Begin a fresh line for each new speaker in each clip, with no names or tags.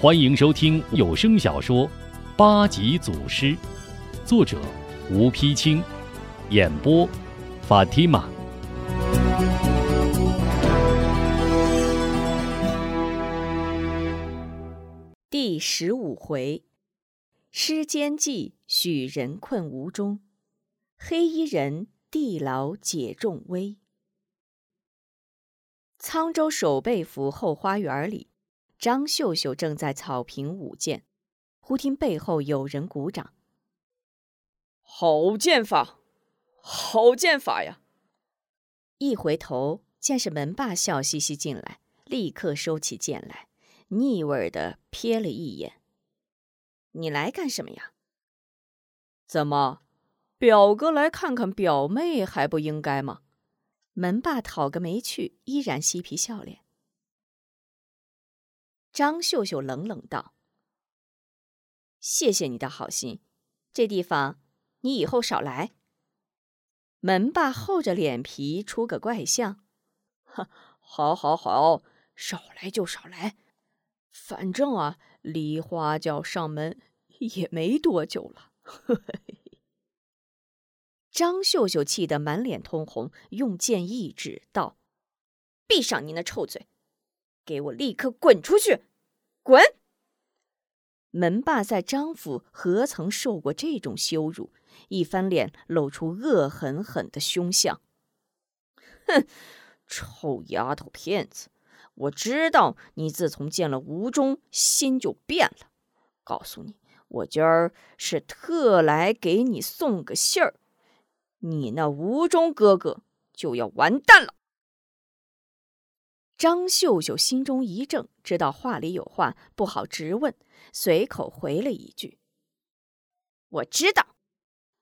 欢迎收听有声小说《八级祖师》，作者吴丕清，演播法蒂玛。
第十五回，诗间记许人困吴中，黑衣人地牢解众危。沧州守备府后花园里。张秀秀正在草坪舞剑，忽听背后有人鼓掌。
好剑法，好剑法呀！
一回头，见是门霸笑嘻嘻进来，立刻收起剑来，腻味的瞥了一眼：“你来干什么呀？
怎么，表哥来看看表妹还不应该吗？”
门霸讨个没趣，依然嬉皮笑脸。张秀秀冷冷道：“谢谢你的好心，这地方你以后少来。”门霸厚着脸皮出个怪相：“
哈，好，好，好，少来就少来，反正啊，梨花轿上门也没多久了。”
张秀秀气得满脸通红，用剑一指道：“闭上你那臭嘴！”给我立刻滚出去！滚！门霸在张府何曾受过这种羞辱？一翻脸，露出恶狠狠的凶相。
哼，臭丫头片子！我知道你自从见了吴中，心就变了。告诉你，我今儿是特来给你送个信儿，你那吴中哥哥就要完蛋了。
张秀秀心中一怔，知道话里有话，不好直问，随口回了一句：“我知道，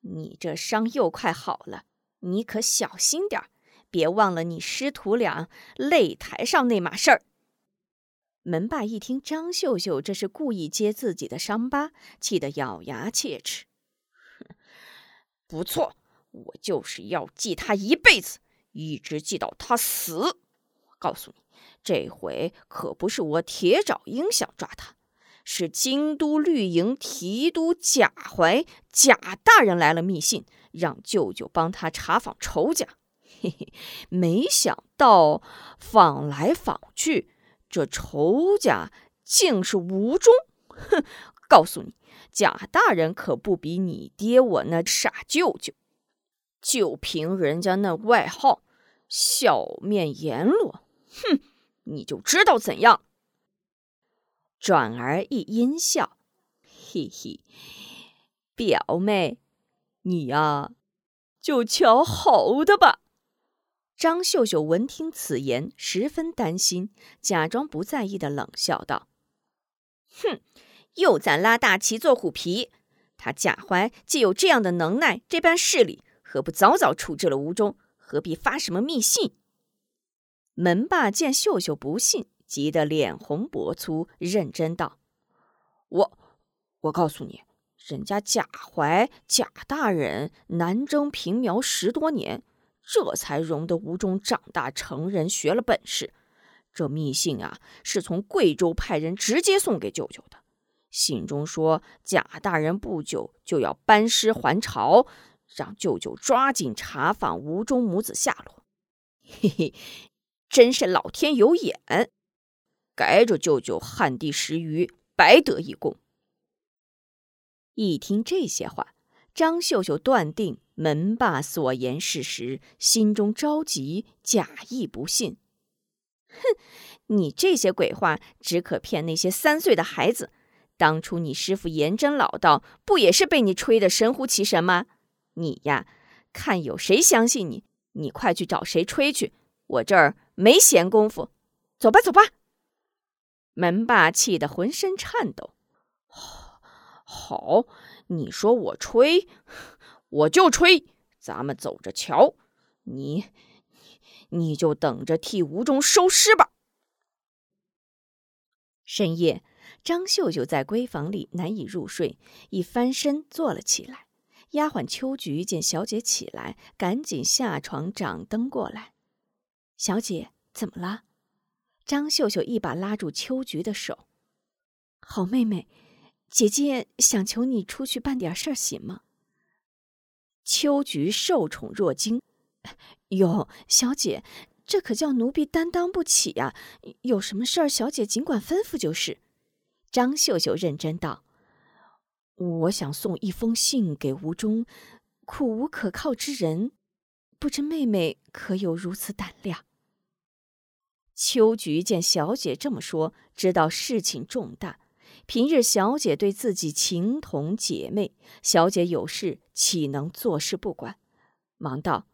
你这伤又快好了，你可小心点别忘了你师徒俩擂台上那码事儿。”门霸一听张秀秀这是故意揭自己的伤疤，气得咬牙切齿：“
不错，我就是要记他一辈子，一直记到他死。告诉你。”这回可不是我铁爪鹰想抓他，是京都绿营提督贾怀贾大人来了密信，让舅舅帮他查访仇家。嘿嘿，没想到访来访去，这仇家竟是吴中。哼，告诉你，贾大人可不比你爹我那傻舅舅，就凭人家那外号“笑面阎罗”，哼。你就知道怎样。
转而一阴笑，嘿嘿，表妹，你呀，就瞧好的吧。张秀秀闻听此言，十分担心，假装不在意的冷笑道：“哼，又在拉大旗做虎皮。他贾怀既有这样的能耐，这般势力，何不早早处置了吴中？何必发什么密信？”门霸见秀秀不信，急得脸红脖粗，认真道：“
我，我告诉你，人家贾怀贾大人南征平苗十多年，这才容得吴中长大成人，学了本事。这密信啊，是从贵州派人直接送给舅舅的。信中说，贾大人不久就要班师还朝，让舅舅抓紧查访吴中母子下落。嘿嘿。”真是老天有眼，该着舅舅旱地拾鱼，白得一功。
一听这些话，张秀秀断定门霸所言事实，心中着急，假意不信。哼，你这些鬼话只可骗那些三岁的孩子。当初你师傅严真老道，不也是被你吹得神乎其神吗？你呀，看有谁相信你，你快去找谁吹去。我这儿。没闲工夫，走吧，走吧。门霸气得浑身颤抖。
好，你说我吹，我就吹。咱们走着瞧。你，你就等着替吴中收尸吧。
深夜，张秀秀在闺房里难以入睡，一翻身坐了起来。丫鬟秋菊见小姐起来，赶紧下床掌灯过来。小姐怎么了？张秀秀一把拉住秋菊的手。
好妹妹，姐姐想求你出去办点事儿，行吗？
秋菊受宠若惊，
哟，小姐，这可叫奴婢担当不起呀！有什么事儿，小姐尽管吩咐就是。
张秀秀认真道：“
我想送一封信给吴中，苦无可靠之人，不知妹妹可有如此胆量？”
秋菊见小姐这么说，知道事情重大。平日小姐对自己情同姐妹，小姐有事岂能坐视不管？忙道：“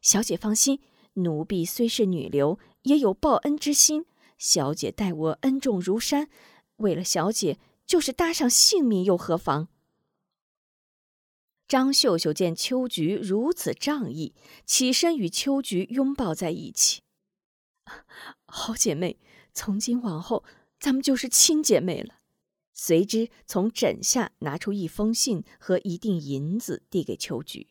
小姐放心，奴婢虽是女流，也有报恩之心。小姐待我恩重如山，为了小姐，就是搭上性命又何妨？”
张秀秀见秋菊如此仗义，起身与秋菊拥抱在一起。
好姐妹，从今往后，咱们就是亲姐妹了。
随之从枕下拿出一封信和一锭银子，递给秋菊。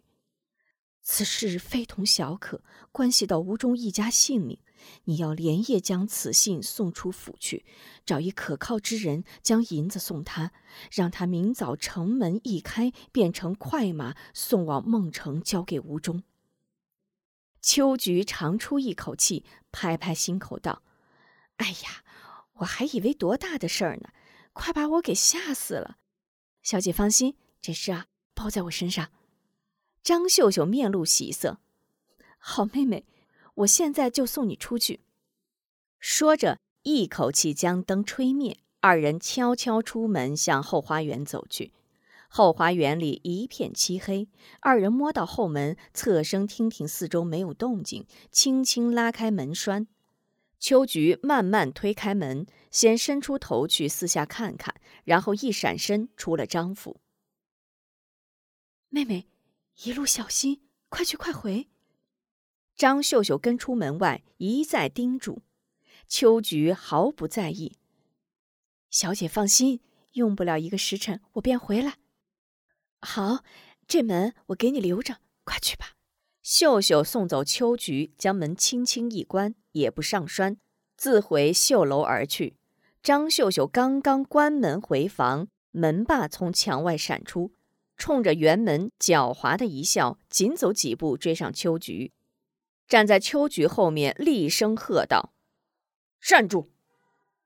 此事非同小可，关系到吴中一家性命，你要连夜将此信送出府去，找一可靠之人将银子送他，让他明早城门一开，便乘快马送往孟城，交给吴中。
秋菊长出一口气，拍拍心口道：“
哎呀，我还以为多大的事儿呢。”快把我给吓死了！小姐放心，这事啊包在我身上。
张秀秀面露喜色，
好妹妹，我现在就送你出去。
说着，一口气将灯吹灭，二人悄悄出门，向后花园走去。后花园里一片漆黑，二人摸到后门，侧身听听四周没有动静，轻轻拉开门栓。秋菊慢慢推开门，先伸出头去四下看看，然后一闪身出了张府。
妹妹，一路小心，快去快回。
张秀秀跟出门外，一再叮嘱。秋菊毫不在意。
小姐放心，用不了一个时辰，我便回来。好，这门我给你留着，快去吧。
秀秀送走秋菊，将门轻轻一关，也不上栓，自回绣楼而去。张秀秀刚刚关门回房，门霸从墙外闪出，冲着园门狡猾的一笑，紧走几步追上秋菊，站在秋菊后面，厉声喝道：“站住！”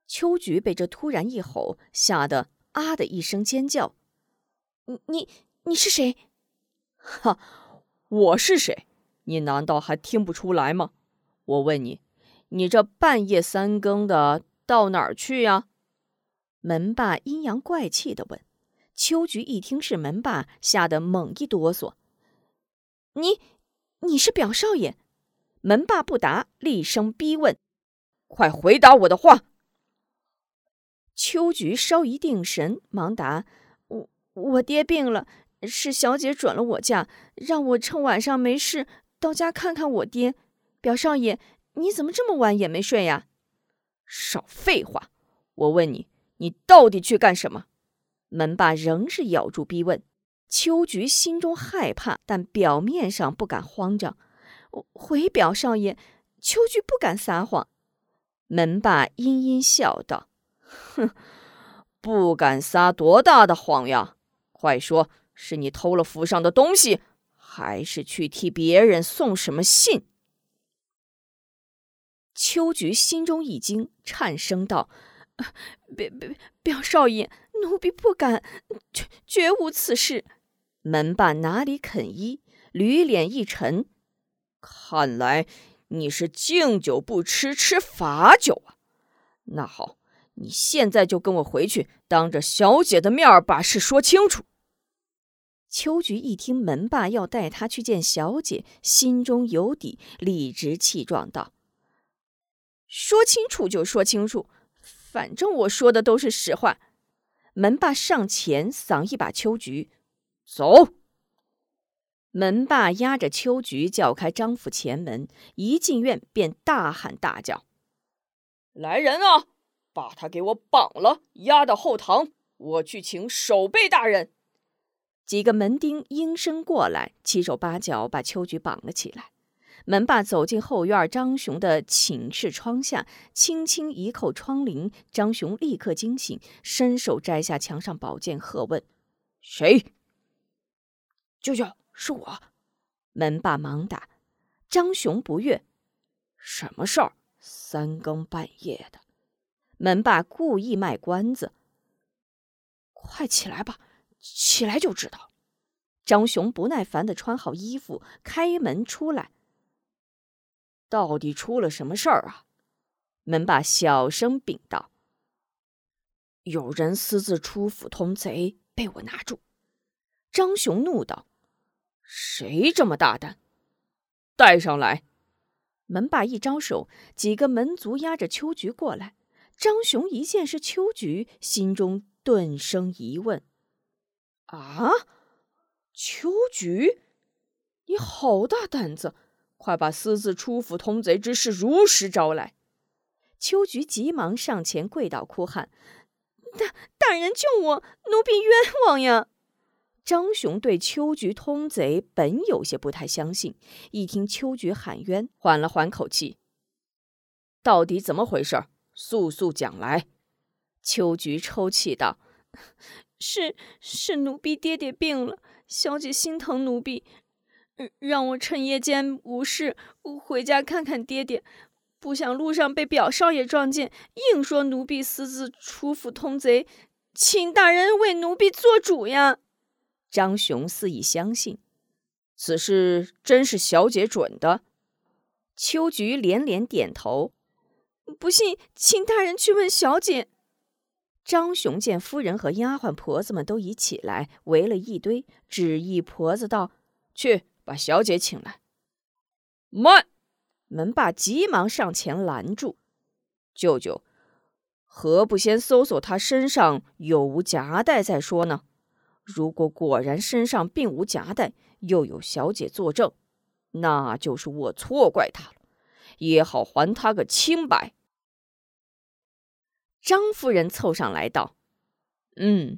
秋菊被这突然一吼吓得啊的一声尖叫：“
你你你是谁？”
哈。我是谁？你难道还听不出来吗？我问你，你这半夜三更的到哪儿去呀？
门霸阴阳怪气的问。秋菊一听是门霸，吓得猛一哆嗦。
你，你是表少爷？
门霸不答，厉声逼问：“
快回答我的话！”
秋菊稍一定神，忙答：“我我爹病了。”是小姐准了我假，让我趁晚上没事到家看看我爹。表少爷，你怎么这么晚也没睡呀？
少废话！我问你，你到底去干什么？
门霸仍是咬住逼问。秋菊心中害怕，但表面上不敢慌张。
回表少爷，秋菊不敢撒谎。
门霸阴阴笑道：“
哼，不敢撒多大的谎呀？快说！”是你偷了府上的东西，还是去替别人送什么信？
秋菊心中一惊，颤声道：“
表表表少爷，奴婢不敢，绝绝无此事。”
门霸哪里肯依，驴脸一沉：“
看来你是敬酒不吃吃罚酒啊！那好，你现在就跟我回去，当着小姐的面把事说清楚。”
秋菊一听门霸要带他去见小姐，心中有底，理直气壮道：“
说清楚就说清楚，反正我说的都是实话。”
门霸上前，搡一把秋菊，走。门霸压着秋菊叫开张府前门，一进院便大喊大叫：“
来人啊，把他给我绑了，押到后堂，我去请守备大人。”
几个门丁应声过来，七手八脚把秋菊绑了起来。门霸走进后院张雄的寝室窗下，轻轻一扣窗棂。张雄立刻惊醒，伸手摘下墙上宝剑，喝问：“谁？”“
舅舅，是我。”
门霸忙答。张雄不悦：“什么事儿？三更半夜的？”门霸故意卖关子：“
快起来吧，起来就知道。”
张雄不耐烦的穿好衣服，开门出来。
到底出了什么事儿啊？
门霸小声禀道：“
有人私自出府通贼，被我拿住。”
张雄怒道：“
谁这么大胆？带上来！”
门霸一招手，几个门卒押着秋菊过来。张雄一见是秋菊，心中顿生疑问：“
啊？”秋菊，你好大胆子！快把私自出府通贼之事如实招来。
秋菊急忙上前跪倒，哭喊：“大大人救我，奴婢冤枉呀！”张雄对秋菊通贼本有些不太相信，一听秋菊喊冤，缓了缓口气：“
到底怎么回事？速速讲来。”
秋菊抽泣道：“是是，奴婢爹爹病了。”小姐心疼奴婢，让我趁夜间无事回家看看爹爹。不想路上被表少爷撞见，硬说奴婢私自出府通贼，请大人为奴婢做主呀！
张雄似已相信，此事真是小姐准的。
秋菊连连点头。不信，请大人去问小姐。张雄见夫人和丫鬟婆子们都已起来，围了一堆，旨意婆子道：“
去把小姐请来。”慢！
门霸急忙上前拦住：“
舅舅，何不先搜索他身上有无夹带再说呢？如果果然身上并无夹带，又有小姐作证，那就是我错怪他了，也好还他个清白。”
张夫人凑上来道：“嗯，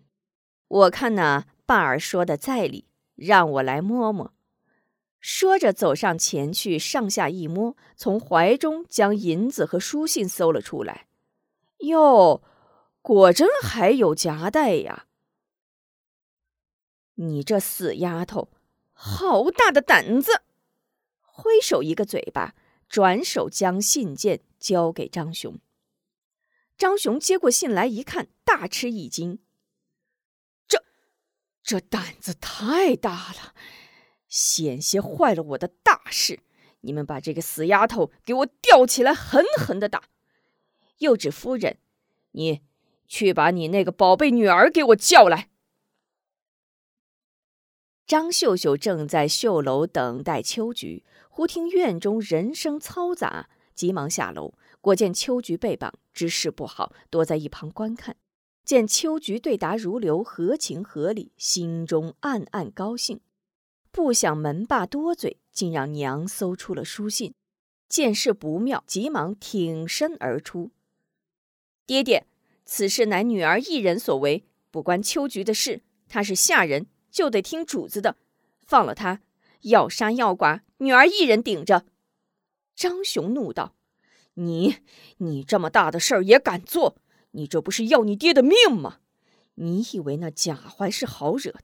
我看那半儿说的在理，让我来摸摸。”说着走上前去，上下一摸，从怀中将银子和书信搜了出来。
哟，果真还有夹带呀！
你这死丫头，好大的胆子！挥手一个嘴巴，转手将信件交给张雄。张雄接过信来一看，大吃一惊：“
这，这胆子太大了，险些坏了我的大事！你们把这个死丫头给我吊起来，狠狠的打！”又指夫人：“你去把你那个宝贝女儿给我叫来。”
张秀秀正在绣楼等待秋菊，忽听院中人声嘈杂，急忙下楼。果见秋菊被绑，知事不好，躲在一旁观看。见秋菊对答如流，合情合理，心中暗暗高兴。不想门霸多嘴，竟让娘搜出了书信。见势不妙，急忙挺身而出：“爹爹，此事乃女儿一人所为，不关秋菊的事。她是下人，就得听主子的。放了她，要杀要剐，女儿一人顶着。”
张雄怒道。你，你这么大的事儿也敢做？你这不是要你爹的命吗？你以为那贾怀是好惹的？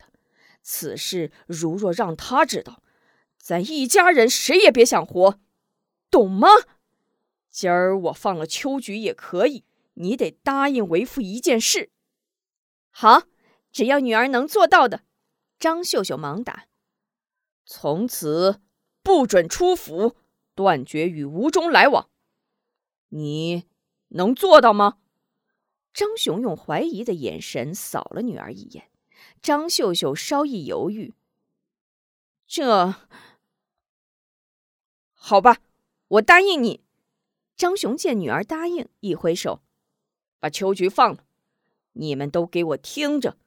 此事如若让他知道，咱一家人谁也别想活，懂吗？今儿我放了秋菊也可以，你得答应为父一件事。
好，只要女儿能做到的。张秀秀忙答：
从此不准出府，断绝与吴中来往。你能做到吗？
张雄用怀疑的眼神扫了女儿一眼。张秀秀稍一犹豫：“
这好吧，我答应你。”
张雄见女儿答应，一挥手：“
把秋菊放了。你们都给我听着，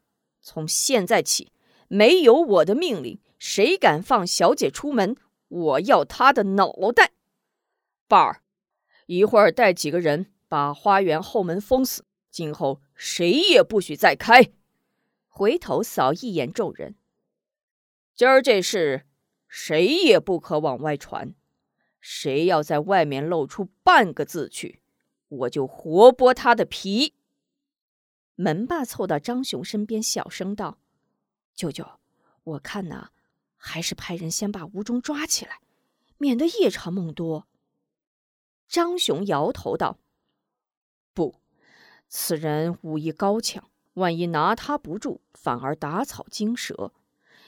从现在起，没有我的命令，谁敢放小姐出门，我要她的脑袋。”宝儿。一会儿带几个人把花园后门封死，今后谁也不许再开。
回头扫一眼众人，
今儿这事谁也不可往外传。
谁要在外面露出半个字去，我就活剥他的皮。”
门霸凑到张雄身边，小声道：“舅舅，我看呐，还是派人先把吴忠抓起来，免得夜长梦多。”
张雄摇头道：“
不，此人武艺高强，万一拿他不住，反而打草惊蛇。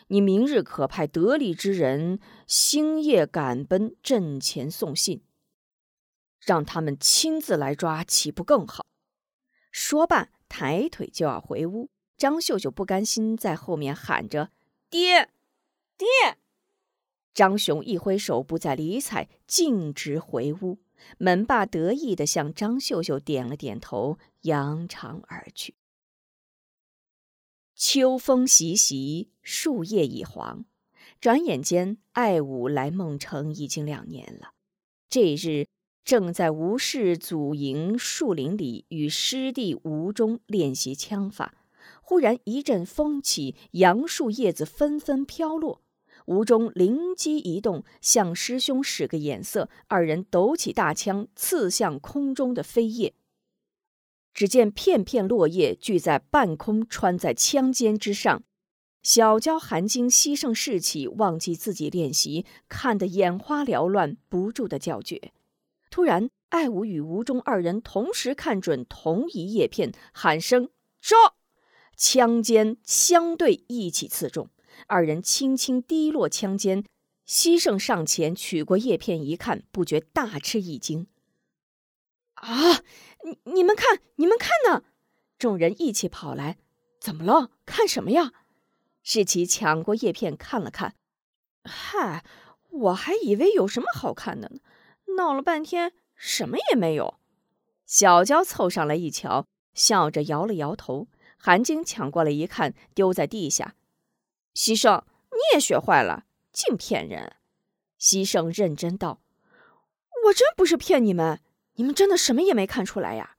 你明日可派得力之人星夜赶奔阵前送信，让他们亲自来抓，岂不更好？”
说罢。抬腿就要回屋，张秀秀不甘心，在后面喊着：“爹，爹！”张雄一挥手，不再理睬，径直回屋。门霸得意地向张秀秀点了点头，扬长而去。秋风习习，树叶已黄，转眼间，爱武来孟城已经两年了。这日。正在吴氏祖营树林里与师弟吴忠练习枪法，忽然一阵风起，杨树叶子纷纷飘落。吴中灵机一动，向师兄使个眼色，二人抖起大枪，刺向空中的飞叶。只见片片落叶聚在半空，穿在枪尖之上。小娇含惊牺牲士气，忘记自己练习，看得眼花缭乱，不住的叫绝。突然，艾武与吴中二人同时看准同一叶片，喊声“招”，枪尖相对一起刺中。二人轻轻滴落枪尖，西胜上前取过叶片一看，不觉大吃一惊：“
啊！你你们看，你们看呢！”众人一起跑来：“怎么了？看什么呀？”
士奇抢过叶片看了看：“
嗨，我还以为有什么好看的呢。”闹了半天，什么也没有。
小娇凑上来一瞧，笑着摇了摇头。韩晶抢过来一看，丢在地下。
西胜，你也学坏了，净骗人！
西胜认真道：“
我真不是骗你们，你们真的什么也没看出来呀？”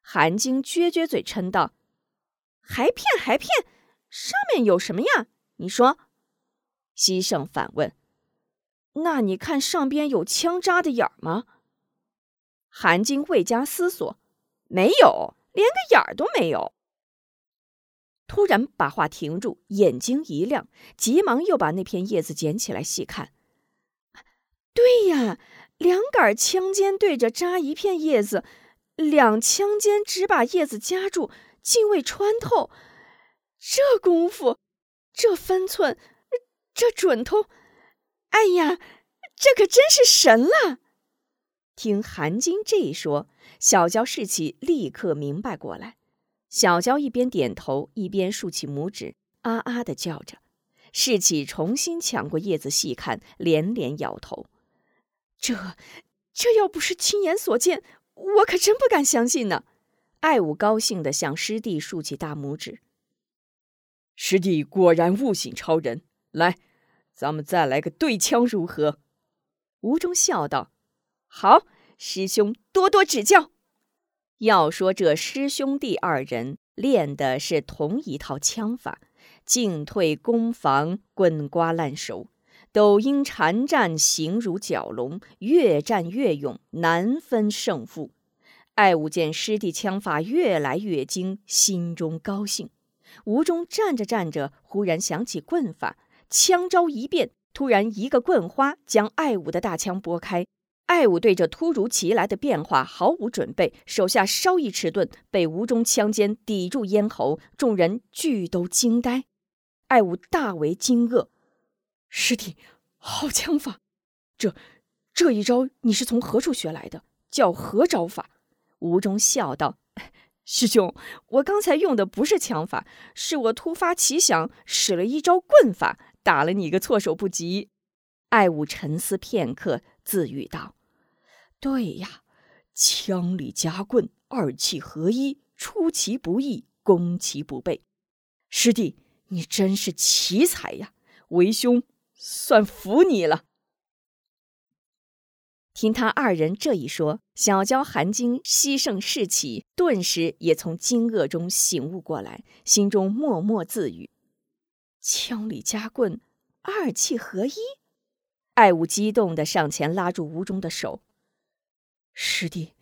韩晶撅撅嘴嗔道：“
还骗还骗，上面有什么呀？你说。”
西胜反问。
那你看上边有枪扎的眼儿吗？
韩晶未加思索，
没有，连个眼儿都没有。
突然把话停住，眼睛一亮，急忙又把那片叶子捡起来细看。
对呀，两杆枪尖对着扎一片叶子，两枪尖只把叶子夹住，竟未穿透。这功夫，这分寸，这准头。哎呀，这可真是神了！
听韩金这一说，小娇士气立刻明白过来。小娇一边点头，一边竖起拇指，啊啊的叫着。士气重新抢过叶子细看，连连摇头。
这，这要不是亲眼所见，我可真不敢相信呢。
爱武高兴地向师弟竖起大拇指。
师弟果然悟性超人，来。咱们再来个对枪如何？
吴中笑道：“
好，师兄多多指教。”
要说这师兄弟二人练的是同一套枪法，进退攻防，滚瓜烂熟，抖音缠战，形如蛟龙，越战越勇，难分胜负。爱武见师弟枪法越来越精，心中高兴。吴中站着站着，忽然想起棍法。枪招一变，突然一个棍花将爱武的大枪拨开。爱武对这突如其来的变化毫无准备，手下稍一迟钝，被吴中枪尖抵住咽喉，众人俱都惊呆。爱武大为惊愕：“
师弟，好枪法！这这一招你是从何处学来的？叫何招法？”
吴中笑道：“
师兄，我刚才用的不是枪法，是我突发奇想，使了一招棍法。”打了你个措手不及，
爱武沉思片刻，自语道：“
对呀，枪里夹棍，二气合一，出其不意，攻其不备。师弟，你真是奇才呀！为兄算服你了。”
听他二人这一说，小娇、韩晶牺牲士气，顿时也从惊愕中醒悟过来，心中默默自语。枪里夹棍，二气合一。爱武激动的上前拉住吴中的手：“师弟，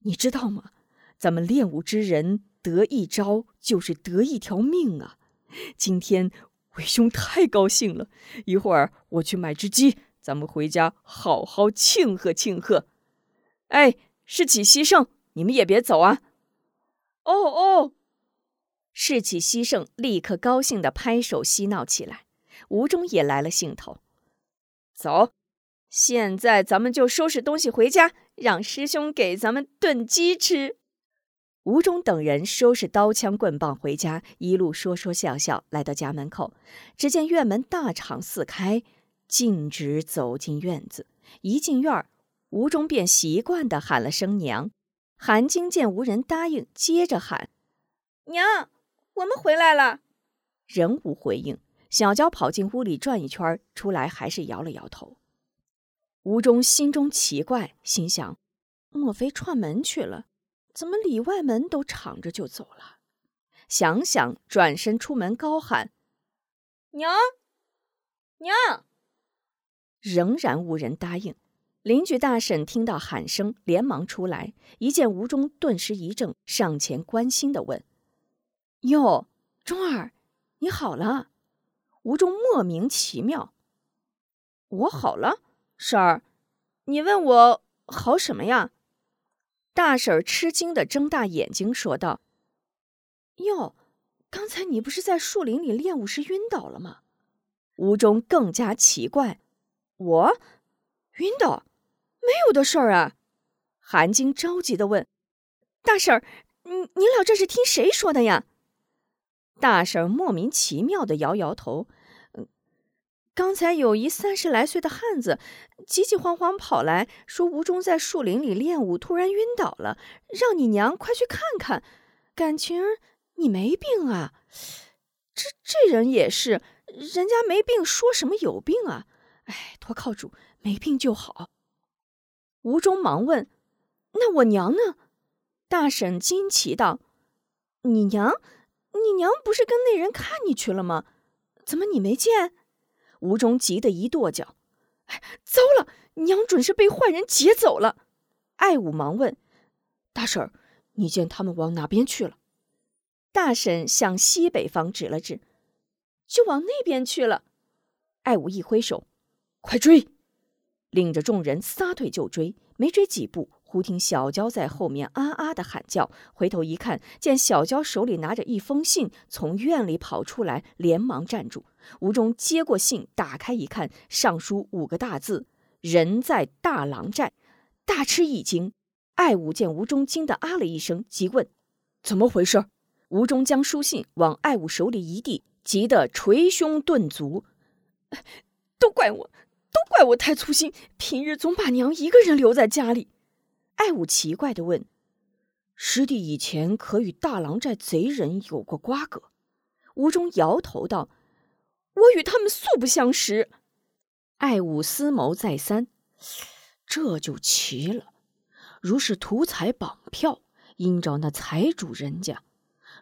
你知道吗？咱们练武之人得一招就是得一条命啊！今天为兄太高兴了，一会儿我去买只鸡，咱们回家好好庆贺庆贺。哎，士气西盛，你们也别走啊！”“
哦哦。”
士气西盛立刻高兴的拍手嬉闹起来，吴中也来了兴头。走，现在咱们就收拾东西回家，让师兄给咱们炖鸡吃。吴中等人收拾刀枪棍棒回家，一路说说笑笑，来到家门口，只见院门大敞四开，径直走进院子。一进院吴中便习惯地喊了声“娘”。韩晶见无人答应，接着喊：“
娘，我们回来了。”
仍无回应。小娇跑进屋里转一圈，出来还是摇了摇头。吴中心中奇怪，心想：莫非串门去了？怎么里外门都敞着就走了？想想，转身出门高喊：“
娘，娘！”
仍然无人答应。邻居大婶听到喊声，连忙出来，一见吴中，顿时一怔，上前关心的问：“哟，中儿，你好了？”吴中莫名其妙：“
我好了，婶儿，你问我好什么呀？”
大婶儿吃惊的睁大眼睛说道：“
哟，刚才你不是在树林里练武时晕倒了吗？”
吴中更加奇怪：“
我晕倒？没有的事儿啊！”
韩晶着急的问：“
大婶儿，你你俩这是听谁说的呀？”
大婶莫名其妙的摇摇头。刚才有一三十来岁的汉子，急急慌慌跑来说：“吴忠在树林里练武，突然晕倒了，让你娘快去看看。感情你没病啊？这这人也是，人家没病，说什么有病啊？哎，托靠主，没病就好。”吴忠忙问：“那我娘呢？”大婶惊奇道：“你娘，你娘不是跟那人看你去了吗？怎么你没见？”吴中急得一跺脚：“
哎，糟了，娘准是被坏人劫走了。”
爱武忙问：“大婶，你见他们往哪边去了？”大婶向西北方指了指：“
就往那边去了。”
爱武一挥手：“快追！”领着众人撒腿就追，没追几步。忽听小娇在后面啊啊的喊叫，回头一看，见小娇手里拿着一封信，从院里跑出来，连忙站住。吴中接过信，打开一看，上书五个大字：“人在大郎寨。”大吃一惊。爱武见吴中惊得啊了一声，急问：“怎么回事？”吴中将书信往爱武手里一递，急得捶胸顿足：“
都怪我，都怪我太粗心，平日总把娘一个人留在家里。”
爱武奇怪的问：“师弟以前可与大狼寨贼人有过瓜葛？”吴中摇头道：“
我与他们素不相识。”
爱武思谋再三，这就奇了。如是图财绑票，应找那财主人家；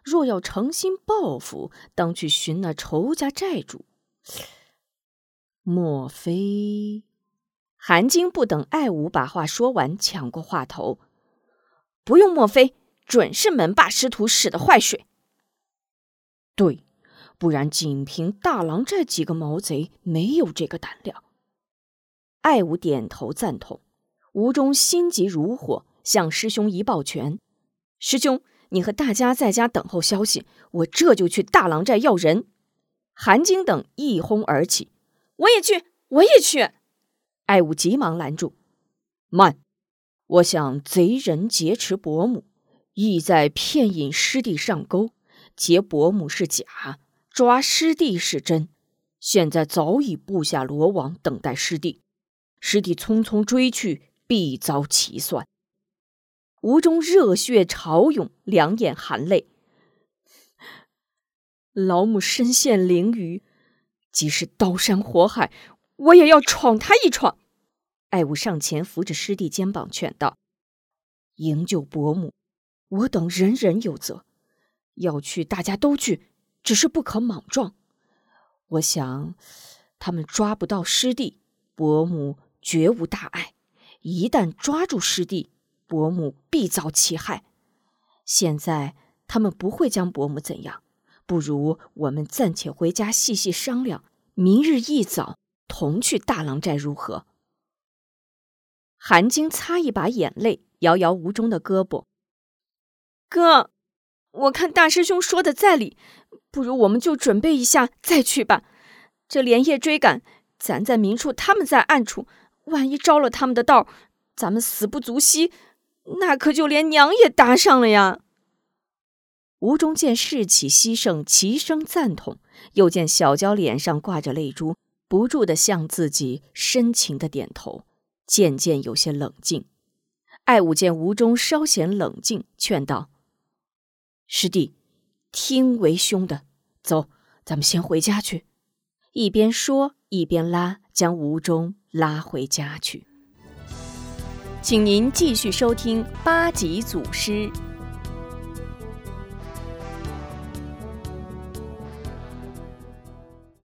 若要诚心报复，当去寻那仇家债主。莫非？韩晶不等爱武把话说完，抢过话头：“
不用，莫非准是门霸师徒使的坏水？
对，不然仅凭大郎寨几个毛贼，没有这个胆量。”爱武点头赞同。吴中心急如火，向师兄一抱拳：“师兄，你和大家在家等候消息，我这就去大郎寨要人。”韩晶等一哄而起：“
我也去，我也去。”
爱武急忙拦住：“慢！我想贼人劫持伯母，意在骗引师弟上钩，劫伯母是假，抓师弟是真。现在早已布下罗网，等待师弟。师弟匆匆追去，必遭其算。”吴中热血潮涌，两眼含泪：“老母身陷囹圄，即使刀山火海。”我也要闯他一闯。爱武上前扶着师弟肩膀，劝道：“营救伯母，我等人人有责。要去，大家都去，只是不可莽撞。我想，他们抓不到师弟，伯母绝无大碍。一旦抓住师弟，伯母必遭其害。现在他们不会将伯母怎样，不如我们暂且回家细细商量，明日一早同去大狼寨如何？韩晶擦一把眼泪，摇摇吴中的胳膊：“哥，我看大师兄说的在理，不如我们就准备一下再去吧。这连夜追赶，咱在明处，他们在暗处，万一招了他们的道，咱们死不足惜，那可就连娘也搭上了呀。”吴中见士气稀盛，齐声赞同；又见小娇脸上挂着泪珠，不住的向自己深情的点头。渐渐有些冷静，爱武见吴中稍显冷静，劝道：“师弟，听为兄的，走，咱们先回家去。”一边说一边拉，将吴中拉回家去。请您继续收听八级祖师。